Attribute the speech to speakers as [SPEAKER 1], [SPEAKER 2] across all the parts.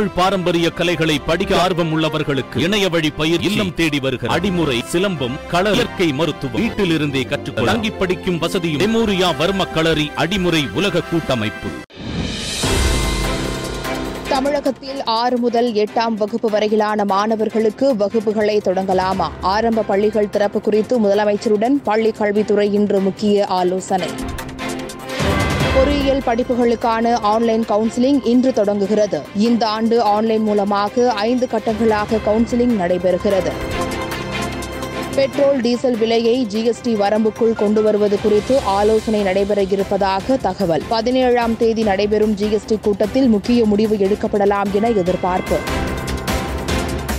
[SPEAKER 1] தமிழ் பாரம்பரிய கலைகளை படிக்க ஆர்வம் உள்ளவர்களுக்கு இணைய வழி பயிர் இல்லம் தேடி வருகிற அடிமுறை சிலம்பம் கள இயற்கை மருத்துவம். வீட்டில் இருந்தே கற்றுக்கொள்ள தங்கி படிக்கும் வசதியும் மெமோரியா வர்ம களரி அடிமுறை உலக கூட்டமைப்பு.
[SPEAKER 2] தமிழகத்தில் ஆறு முதல் எட்டாம் வகுப்பு வரையிலான மாணவர்களுக்கு வகுப்புகளை தொடங்கலாமா? ஆரம்ப பள்ளிகள் திறப்பு குறித்து முதலமைச்சருடன் பள்ளிக் கல்வித்துறை இன்று முக்கிய ஆலோசனை. பொறியியல் படிப்புகளுக்கான ஆன்லைன் கவுன்சிலிங் இன்று தொடங்குகிறது. இந்த ஆண்டு ஆன்லைன் மூலமாக ஐந்து கட்டங்களாக கவுன்சிலிங் நடைபெறுகிறது. பெட்ரோல் டீசல் விலையை ஜிஎஸ்டி வரம்புக்குள் கொண்டு வருவது குறித்து ஆலோசனை நடைபெற இருப்பதாக தகவல். பதினேழாம் தேதி நடைபெறும் ஜிஎஸ்டி கூட்டத்தில் முக்கிய முடிவு எடுக்கப்படலாம் என எதிர்பார்ப்பு.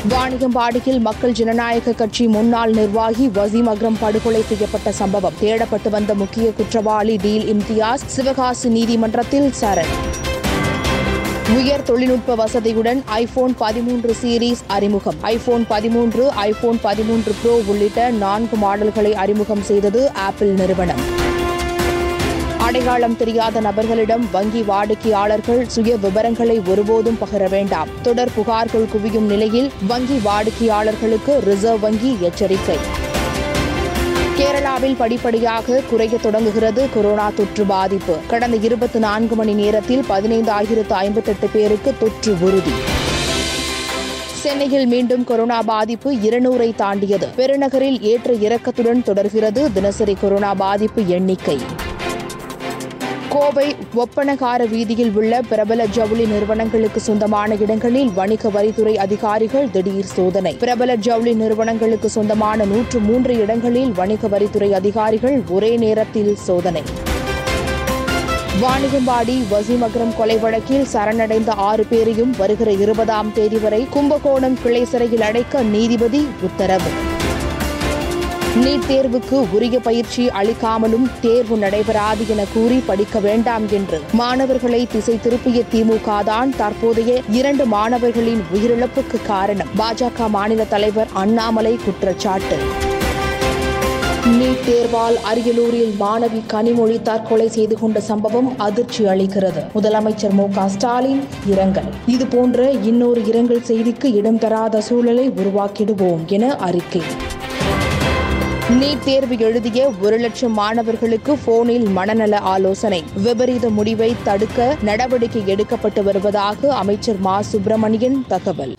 [SPEAKER 2] வாணியம்பாடியில் மக்கள் ஜனநாயக கட்சி முன்னாள் நிர்வாகி வசீம் அக்ரம் படுகொலை செய்யப்பட்ட சம்பவம். தேடப்பட்டு வந்த முக்கிய குற்றவாளி டீல் இம்தியாஸ் சிவகாசி நீதிமன்றத்தில் சரண். உயர் தொழில்நுட்ப வசதியுடன் ஐபோன் பதிமூன்று சீரீஸ் அறிமுகம். ஐபோன் பதிமூன்று ஐபோன் பதிமூன்று ப்ரோ உள்ளிட்ட நான்கு மாடல்களை அறிமுகம் செய்தது ஆப்பிள் நிறுவனம். அடையாளம் தெரியாத நபர்களிடம் வங்கி வாடிக்கையாளர்கள் சுய விவரங்களை ஒருபோதும் பகிர வேண்டாம். தொடர் புகார்கள் குவியும் நிலையில் வங்கி வாடிக்கையாளர்களுக்கு ரிசர்வ் வங்கி எச்சரிக்கை. கேரளாவில் படிப்படியாக குறைய தொடங்குகிறது கொரோனா தொற்று பாதிப்பு. கடந்த இருபத்தி நான்கு மணி நேரத்தில் பதினைந்து ஆயிரத்து ஐம்பத்தெட்டு பேருக்கு தொற்று உறுதி. சென்னையில் மீண்டும் கொரோனா பாதிப்பு இருநூறை தாண்டியது. பெருநகரில் ஏற்ற இறக்கத்துடன் தொடர்கிறது தினசரி கொரோனா பாதிப்பு எண்ணிக்கை. கோவை ஒப்பனகார வீதியில் உள்ள பிரபல ஜவுளி நிறுவனங்களுக்கு சொந்தமான இடங்களில் வணிக வரித்துறை அதிகாரிகள் திடீர் சோதனை. பிரபல ஜவுளி நிறுவனங்களுக்கு சொந்தமான நூற்று மூன்று இடங்களில் வணிக வரித்துறை அதிகாரிகள் ஒரே நேரத்தில் சோதனை. வாணிகம்பாடி வசீம் அக்ரம் கொலை வழக்கில் சரணடைந்த ஆறு பேரையும் வருகிற இருபதாம் தேதி வரை கும்பகோணம் கிளை சிறையில் அடைக்க நீதிபதி உத்தரவு. நீட் தேர்வுக்கு உரிய பயிற்சி அளிக்காமலும் தேர்வு நடைபெறாது என கூறி படிக்க வேண்டாம் என்று மாணவர்களை திசை திருப்பிய திமுக தான் தற்போதைய இரண்டு மாணவர்களின் உயிரிழப்புக்கு காரணம். பாஜக மாநில தலைவர் அண்ணாமலை குற்றச்சாட்டு. நீட் தேர்வால் அரியலூரில் மாணவி கனிமொழி தற்கொலை செய்து கொண்ட சம்பவம் அதிர்ச்சி அளிக்கிறது. முதலமைச்சர் மு ஸ்டாலின் இரங்கல். இதுபோன்ற இன்னொரு இரங்கல் செய்திக்கு இடம் தராத சூழலை உருவாக்கிடுவோம் என அறிக்கை. நீட் தேர்வு எழுதிய ஒரு லட்சம் மாணவர்களுக்கு போனில் மனநல ஆலோசனை. விபரீத முடிவை தடுக்க நடவடிக்கை எடுக்கப்பட்டு வருவதாக அமைச்சர் மா. சுப்பிரமணியன் தகவல்.